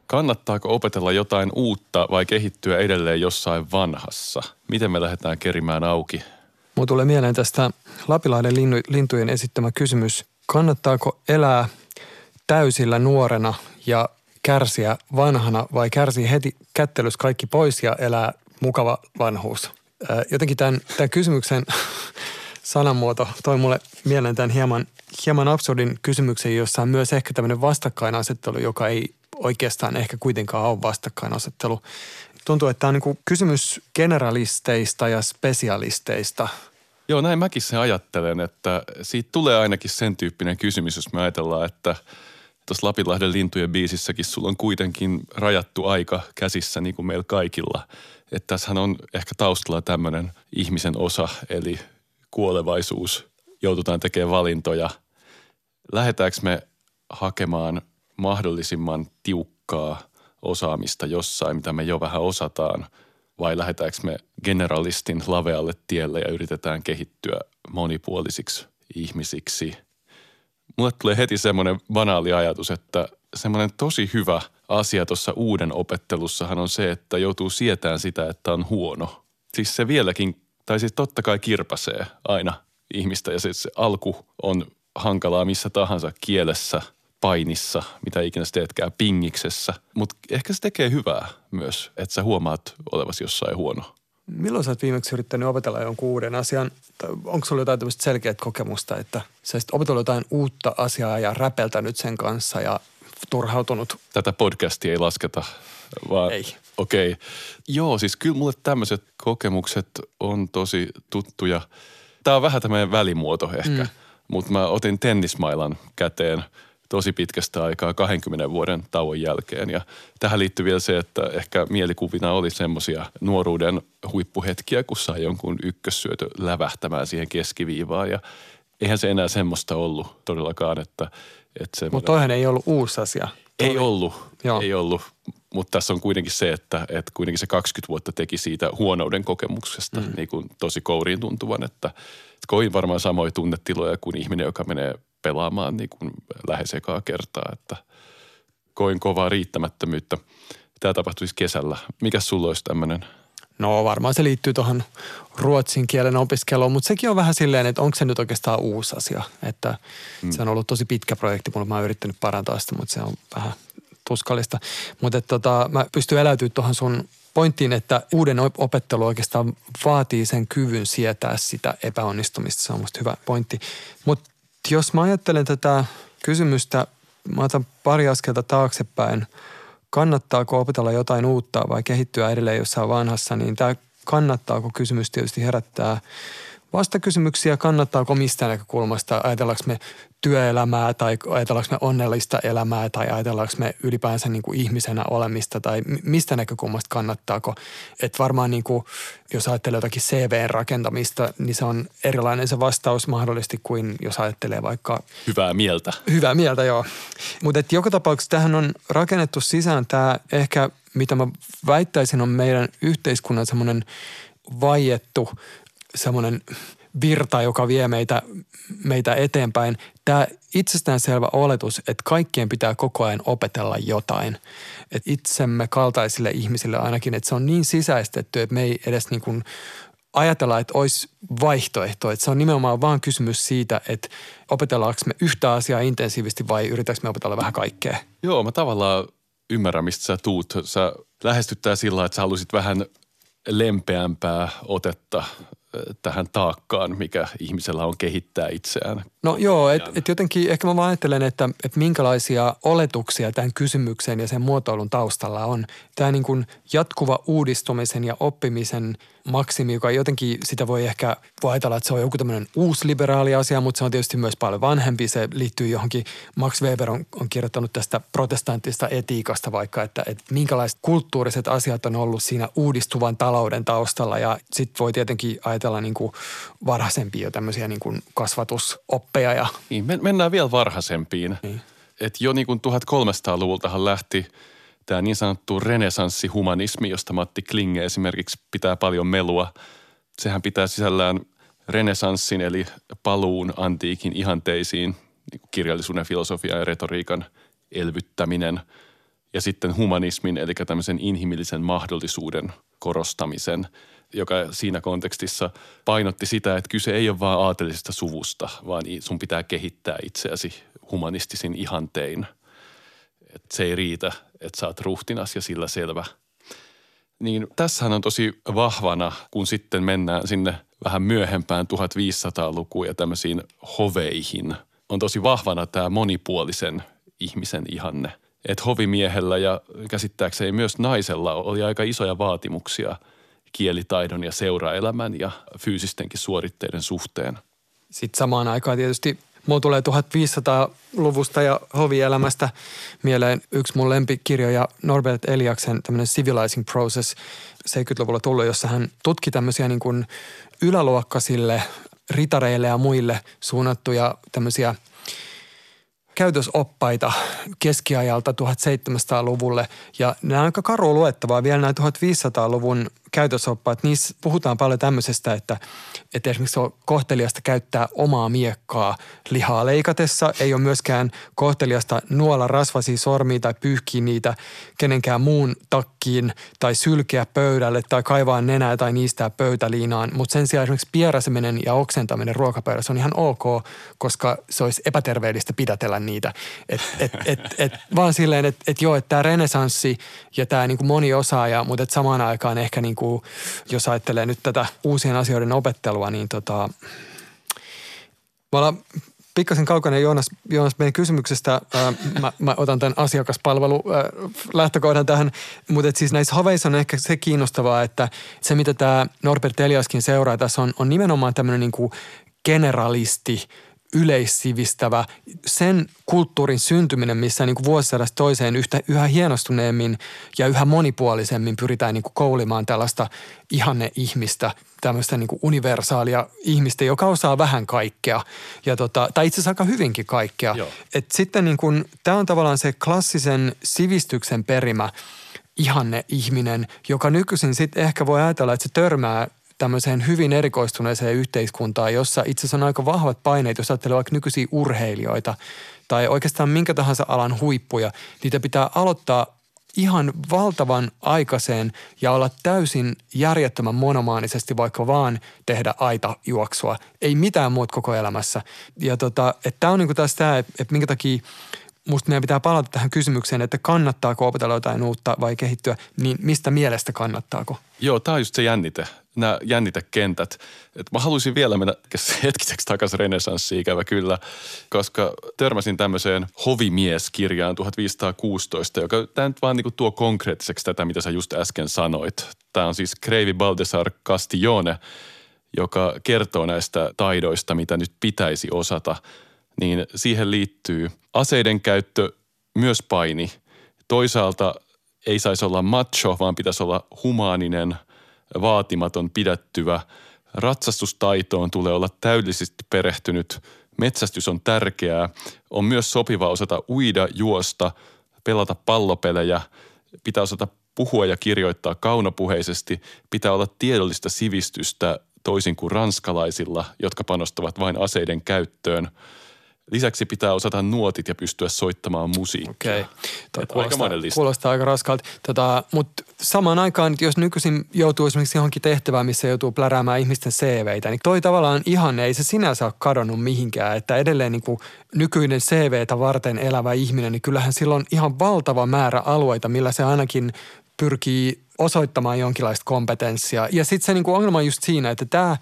Speaker 6: Kannattaako opetella jotain uutta vai kehittyä edelleen jossain vanhassa? Miten me lähdetään kerimään auki?
Speaker 7: Mulla tulee mieleen tästä Lapilahden lintujen esittämä kysymys. Kannattaako elää täysillä nuorena ja kärsiä vanhana vai kärsii heti kättelys kaikki pois ja elää mukava vanhuus? Jotenkin tämän, tämän kysymyksen sanamuoto toi mulle mieleen tämän hieman, hieman absurdin kysymyksen, jossa on myös ehkä tämmöinen vastakkainasettelu, joka ei oikeastaan ehkä kuitenkaan ole vastakkainasettelu. Tuntuu, että tämä on niin kysymys generalisteista ja spesialisteista.
Speaker 6: Joo, näin mäkin sen ajattelen, että siitä tulee ainakin sen tyyppinen kysymys, jos me ajatellaan, että tuossa Lapinlahden lintujen biisissäkin sulla on kuitenkin rajattu aika käsissä niin kuin meillä kaikilla. Että tässähän on ehkä taustalla tämmöinen ihmisen osa, eli kuolevaisuus. Joudutaan tekemään valintoja. Lähdetäänkö me hakemaan mahdollisimman tiukkaa osaamista jossain, mitä me jo vähän osataan, vai lähdetäänkö me generalistin lavealle tielle ja yritetään kehittyä monipuolisiksi ihmisiksi. Mulle tulee heti semmoinen banaali ajatus, että semmoinen tosi hyvä asia tuossa uuden opettelussahan on se, että joutuu sietään sitä, että on huono. Siis se vieläkin, tai siis totta kai kirpasee aina ihmistä ja se, se alku on hankalaa missä tahansa kielessä, painissa, mitä ikinä sä teetkään, pingiksessä. Mutta ehkä se tekee hyvää myös, että sä huomaat olevasi jossain huono.
Speaker 7: Milloin sä oot viimeksi yrittänyt opetella jonkun uuden asian? Onko sulla jotain tämmöistä selkeät kokemusta, että sä olisit opetellut jotain uutta asiaa ja räpeltänyt sen kanssa ja turhautunut?
Speaker 6: Tätä podcastia ei lasketa, vaan
Speaker 7: Ei.
Speaker 6: okei. Okay. Joo, siis kyllä mulle tämmöiset kokemukset on tosi tuttuja. Tämä on vähän tämmöinen välimuoto ehkä, mm. mutta mä otin tennismailan käteen tosi pitkästä aikaa 20 vuoden tauon jälkeen. Ja tähän liittyy vielä se, että ehkä mielikuvina oli semmoisia nuoruuden huippuhetkiä, kun sai jonkun ykkössyötö lävähtämään siihen keskiviivaan. Ja eihän se enää semmoista ollut todellakaan, että, että semmoinen-
Speaker 7: Mutta toihan ei ollut uusi asia.
Speaker 6: ei ollut,
Speaker 7: Joo.
Speaker 6: ei ollut. Mutta tässä on kuitenkin se, että, että kuitenkin se 20 vuotta teki siitä huonouden kokemuksesta mm. niin kuin tosi kouriin tuntuvan, että, että koin varmaan samoja tunnetiloja kuin ihminen, joka menee pelaamaan niin kuin lähes ekaa kertaa, että koin kovaa riittämättömyyttä. Tämä tapahtui siis kesällä. Mikä sulla olisi tämmöinen?
Speaker 7: No varmaan se liittyy tuohon ruotsin kielen opiskeluun, mutta sekin on vähän silleen, että onko se nyt oikeastaan uusi asia. Että mm. se on ollut tosi pitkä projekti, mulla mä oon yrittänyt parantaa sitä, mutta se on vähän tuskallista. Mutta tota, mä pystyn eläytyä tuohon sun pointtiin, että uuden op- opettelu oikeastaan vaatii sen kyvyn sietää sitä epäonnistumista. Se on musta hyvä pointti. Mutta jos mä ajattelen tätä kysymystä, mä otan pari askelta taaksepäin – kannattaako opetella jotain uutta vai kehittyä edelleen jossain vanhassa, niin tämä kannattaako kysymys tietysti herättää vastakysymyksiä, kannattaako mistä näkökulmasta, ajatellaanko me työelämää tai ajatellaanko me onnellista elämää tai ajatellaanko me ylipäänsä niin kuin ihmisenä olemista tai mi- mistä näkökulmasta kannattaako. Että varmaan niin kuin, jos ajattelee jotakin CVn rakentamista, niin se on erilainen se vastaus mahdollisesti kuin jos ajattelee vaikka
Speaker 6: Hyvää mieltä.
Speaker 7: Hyvää mieltä, joo. Mutta joka tapauksessa tähän on rakennettu sisään tämä ehkä, mitä mä väittäisin, on meidän yhteiskunnan semmoinen vaiettu semmoinen virta, joka vie meitä, meitä eteenpäin. Tämä itsestäänselvä oletus, että kaikkien pitää koko ajan opetella jotain. Että itsemme kaltaisille ihmisille ainakin, että se on niin sisäistetty, että me ei edes niin kuin ajatella, että olisi vaihtoehto. Että se on nimenomaan vaan kysymys siitä, että opetellaanko me yhtä asiaa intensiivisesti vai yritätkö me opetella vähän kaikkea.
Speaker 6: Joo, mä tavallaan ymmärrän, mistä sä tuut. Sä lähestyttää sillä, että sä halusit vähän lempeämpää otetta tähän taakkaan, mikä ihmisellä on kehittää itseään.
Speaker 7: No joo, että et jotenkin ehkä mä vaan ajattelen, että et minkälaisia oletuksia tämän kysymyksen ja sen muotoilun taustalla on. Tämä niin kuin jatkuva uudistumisen ja oppimisen maksimi, joka jotenkin sitä voi ehkä voi ajatella, että se on joku tämmöinen uusliberaali asia, mutta se on tietysti myös paljon vanhempi. Se liittyy johonkin, Max Weber on, on kirjoittanut tästä protestanttista etiikasta vaikka, että, että minkälaiset kulttuuriset asiat on ollut siinä uudistuvan talouden taustalla ja sitten voi tietenkin ajatella niin kuin varhaisempia tämmöisiä niin kuin kasvatusoppeja. Ja...
Speaker 6: Niin, mennään vielä varhaisempiin. Niin. Et jo niin kuin 1300-luvultahan lähti tämä niin sanottu renesanssihumanismi, josta Matti Klinge esimerkiksi pitää paljon melua. Sehän pitää sisällään renesanssin eli paluun antiikin ihanteisiin, niin kirjallisuuden, filosofian ja retoriikan elvyttäminen – ja sitten humanismin, eli tämmöisen inhimillisen mahdollisuuden korostamisen, joka siinä kontekstissa painotti sitä, että kyse ei ole vain aatelisesta suvusta, vaan sun pitää kehittää itseäsi humanistisin ihantein. Että se ei riitä, että sä oot ruhtinas ja sillä selvä. Niin tässähän on tosi vahvana, kun sitten mennään sinne vähän myöhempään 1500-lukuun ja tämmöisiin hoveihin. On tosi vahvana tämä monipuolisen ihmisen ihanne – että hovimiehellä ja käsittääkseni myös naisella oli aika isoja vaatimuksia kielitaidon ja seuraelämän ja fyysistenkin suoritteiden suhteen.
Speaker 7: Sitten samaan aikaan tietysti Mulla tulee 1500-luvusta ja hovielämästä mieleen yksi mun lempikirjoja Norbert Eliaksen tämmöinen Civilizing Process 70-luvulla tullut, jossa hän tutki tämmöisiä niin kuin yläluokkaisille ritareille ja muille suunnattuja tämmöisiä – käytösoppaita keskiajalta 1700-luvulle ja nämä on aika karu luettavaa vielä nämä 1500-luvun käytösoppaat, niissä puhutaan paljon tämmöisestä, että, että esimerkiksi on kohteliasta käyttää omaa miekkaa lihaa leikatessa. Ei ole myöskään kohteliasta nuolla rasvasia sormia tai pyyhkiä niitä kenenkään muun takkiin tai sylkeä pöydälle tai kaivaa nenää tai niistää pöytäliinaan. Mutta sen sijaan esimerkiksi pieraseminen ja oksentaminen ruokapöydässä on ihan ok, koska se olisi epäterveellistä pidätellä niitä. Et, et, et, et, vaan silleen, että et joo, että tämä renesanssi ja tämä niinku moni osaaja, mutta samaan aikaan ehkä niinku kuin, jos ajattelee nyt tätä uusien asioiden opettelua, niin tota, ollaan pikkasen kaukana Joonas, Joonas meidän kysymyksestä. Ää, mä, mä, otan tämän asiakaspalvelu ää, lähtökohdan tähän, mutta siis näissä haveissa on ehkä se kiinnostavaa, että se mitä tämä Norbert Eliaskin seuraa tässä on, on nimenomaan tämmöinen niin kuin generalisti yleissivistävä, sen kulttuurin syntyminen, missä niin kuin vuosisadasta toiseen yhtä, yhä hienostuneemmin ja yhä monipuolisemmin pyritään niin kuin koulimaan tällaista ihanne ihmistä, tämmöistä niin kuin universaalia ihmistä, joka osaa vähän kaikkea, ja tota, tai itse asiassa aika hyvinkin kaikkea. Et sitten niin kuin, tämä on tavallaan se klassisen sivistyksen perimä, ihanne ihminen, joka nykyisin sitten ehkä voi ajatella, että se törmää tämmöiseen hyvin erikoistuneeseen yhteiskuntaan, jossa itse asiassa on aika vahvat paineet, jos ajattelee vaikka nykyisiä urheilijoita tai oikeastaan minkä tahansa alan huippuja. Niitä pitää aloittaa ihan valtavan aikaiseen ja olla täysin järjettömän monomaanisesti vaikka vaan tehdä aita juoksua. Ei mitään muuta koko elämässä. Ja tota, tämä on niinku taas tämä, että, että minkä takia musta meidän pitää palata tähän kysymykseen, että kannattaako opetella jotain uutta vai kehittyä, niin mistä mielestä kannattaako?
Speaker 6: Joo, tämä on just se jännite nämä jännitekentät. Et mä haluaisin vielä mennä hetkiseksi takaisin renesanssiin, ikävä kyllä, koska törmäsin tämmöiseen Hovimieskirjaan 1516, joka tämä nyt vaan niinku tuo konkreettiseksi tätä, mitä sä just äsken sanoit. Tämä on siis Kreivi Baldesar Castiglione, joka kertoo näistä taidoista, mitä nyt pitäisi osata. Niin siihen liittyy aseiden käyttö, myös paini. Toisaalta ei saisi olla macho, vaan pitäisi olla humaaninen – vaatimaton, pidättyvä. Ratsastustaitoon tulee olla täydellisesti perehtynyt. Metsästys on tärkeää. On myös sopiva osata uida, juosta, pelata pallopelejä. Pitää osata puhua ja kirjoittaa kaunopuheisesti. Pitää olla tiedollista sivistystä toisin kuin ranskalaisilla, jotka panostavat vain aseiden käyttöön – Lisäksi pitää osata nuotit ja pystyä soittamaan musiikkia. Okei.
Speaker 7: Okay. Kuulostaa, kuulostaa aika raskalta. Tota, Mutta samaan aikaan, jos nykyisin joutuu esimerkiksi johonkin tehtävään, missä joutuu pläräämään ihmisten CVitä, niin toi tavallaan ihan ei se sinänsä ole kadonnut mihinkään. Että edelleen niin kuin nykyinen CVtä varten elävä ihminen, niin kyllähän sillä on ihan valtava määrä alueita, millä se ainakin pyrkii osoittamaan jonkinlaista kompetenssia. Ja sitten se niinku ongelma on just siinä, että tämä,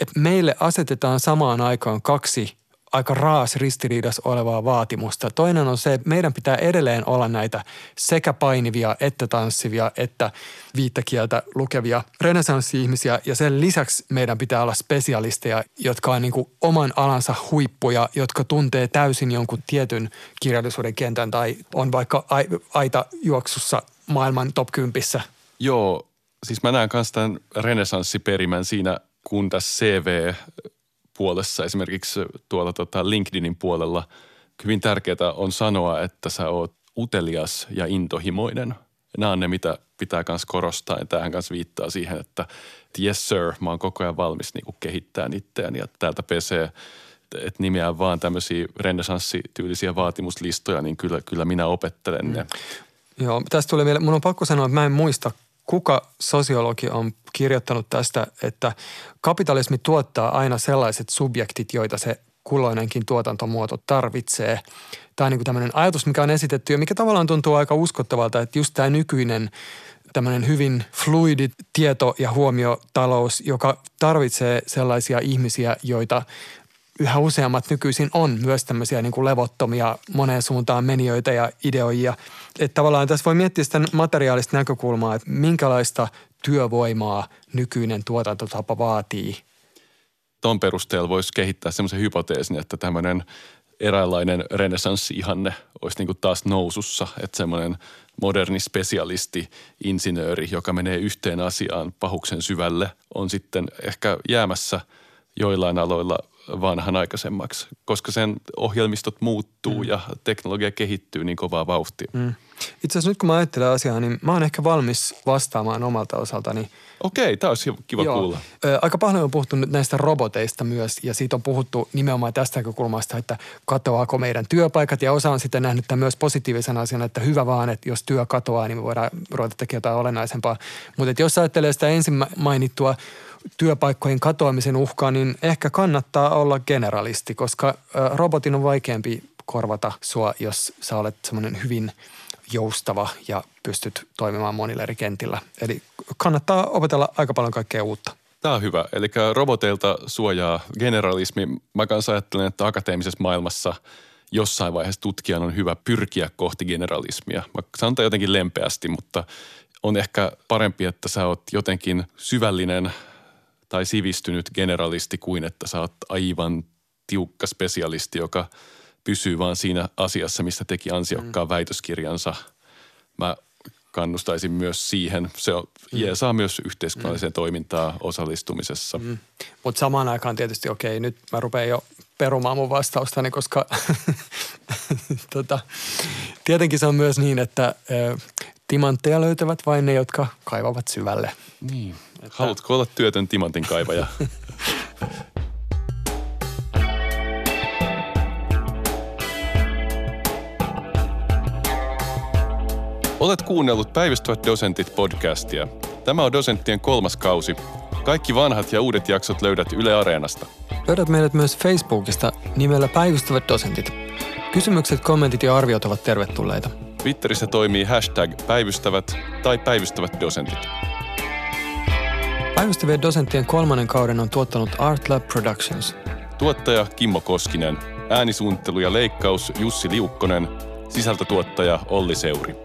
Speaker 7: että meille asetetaan samaan aikaan kaksi aika raas ristiriidas olevaa vaatimusta. Toinen on se, että meidän pitää edelleen olla näitä sekä painivia että tanssivia että viittäkieltä lukevia renesanssi-ihmisiä ja sen lisäksi meidän pitää olla spesialisteja, jotka on niin kuin oman alansa huippuja, jotka tuntee täysin jonkun tietyn kirjallisuuden kentän tai on vaikka aita juoksussa maailman top 10.
Speaker 6: Joo, siis mä näen myös tämän renesanssiperimän siinä, kun tässä CV puolessa, esimerkiksi tuolla tota LinkedInin puolella, hyvin tärkeää on sanoa, että sä oot utelias ja intohimoinen. Nämä on ne, mitä pitää myös korostaa. Ja tämähän myös viittaa siihen, että yes sir, mä oon koko ajan valmis niin kehittämään itseäni. Ja täältä pesee, että nimeää vaan tämmöisiä renesanssityylisiä vaatimuslistoja, niin kyllä, kyllä minä opettelen ne.
Speaker 7: Mm. Joo, tästä tuli vielä, mun on pakko sanoa, että mä en muista kuka sosiologi on kirjoittanut tästä, että kapitalismi tuottaa aina sellaiset subjektit, joita se kulloinenkin tuotantomuoto tarvitsee. Tämä on niin tämmöinen ajatus, mikä on esitetty ja mikä tavallaan tuntuu aika uskottavalta, että just tämä nykyinen tämmöinen hyvin fluidi tieto- ja huomiotalous, joka tarvitsee sellaisia ihmisiä, joita yhä useammat nykyisin on myös tämmöisiä niin kuin levottomia moneen suuntaan menijöitä ja ideoijia. Että tavallaan tässä voi miettiä sitä materiaalista näkökulmaa, että minkälaista työvoimaa nykyinen tuotantotapa vaatii.
Speaker 6: Tuon perusteella voisi kehittää semmoisen hypoteesin, että tämmöinen eräänlainen renessanssi-ihanne olisi niin kuin taas nousussa, että semmoinen moderni spesialisti, insinööri, joka menee yhteen asiaan pahuksen syvälle, on sitten ehkä jäämässä joillain aloilla vanhanaikaisemmaksi, koska sen ohjelmistot muuttuu mm. ja teknologia kehittyy niin kovaa vauhtia. Mm.
Speaker 7: Itse asiassa nyt kun mä ajattelen asiaa, niin mä oon ehkä valmis vastaamaan omalta osaltani.
Speaker 6: Okei, tämä olisi kiva Joo. kuulla.
Speaker 7: Aika paljon on puhuttu nyt näistä roboteista myös ja siitä on puhuttu nimenomaan tästä näkökulmasta, että katoaako meidän työpaikat ja osa on sitten nähnyt tämän myös positiivisena asiana, että hyvä vaan, että jos työ katoaa, niin me voidaan ruveta tekemään jotain olennaisempaa. Mutta jos ajattelee sitä ensin mainittua työpaikkojen katoamisen uhkaa, niin ehkä kannattaa olla generalisti, koska robotin on vaikeampi korvata sua, jos sä olet semmoinen hyvin joustava ja pystyt toimimaan monilla eri kentillä. Eli kannattaa opetella aika paljon kaikkea uutta.
Speaker 6: Tämä on hyvä. Eli roboteilta suojaa generalismi. Mä kanssa ajattelen, että akateemisessa maailmassa jossain vaiheessa tutkijan on hyvä pyrkiä kohti generalismia. Mä sanon jotenkin lempeästi, mutta on ehkä parempi, että sä oot jotenkin syvällinen tai sivistynyt generalisti kuin että sä oot aivan tiukka spesialisti, joka pysyy vaan siinä asiassa, mistä teki ansiokkaan mm. väitöskirjansa. Mä kannustaisin myös siihen. Se on, mm. jeesaa myös yhteiskunnalliseen mm. toimintaan osallistumisessa. Mm.
Speaker 7: Mutta samaan aikaan tietysti, okei, nyt mä rupean jo perumaan mun vastaustani, koska tota, tietenkin se on myös niin, että timantteja löytävät vain ne, jotka kaivavat syvälle.
Speaker 6: Niin. Että... Haluatko olla työtön timantin kaivaja? Olet kuunnellut Päivystävät dosentit podcastia. Tämä on dosenttien kolmas kausi. Kaikki vanhat ja uudet jaksot löydät Yle Areenasta.
Speaker 7: Löydät meidät myös Facebookista nimellä Päivystävät dosentit. Kysymykset, kommentit ja arviot ovat tervetulleita.
Speaker 6: Twitterissä toimii hashtag päivystävät tai päivystävät dosentit.
Speaker 7: Päivystävien kolmannen kauden on tuottanut Art Lab Productions.
Speaker 6: Tuottaja Kimmo Koskinen, äänisuunnittelu ja leikkaus Jussi Liukkonen, sisältötuottaja Olli Seuri.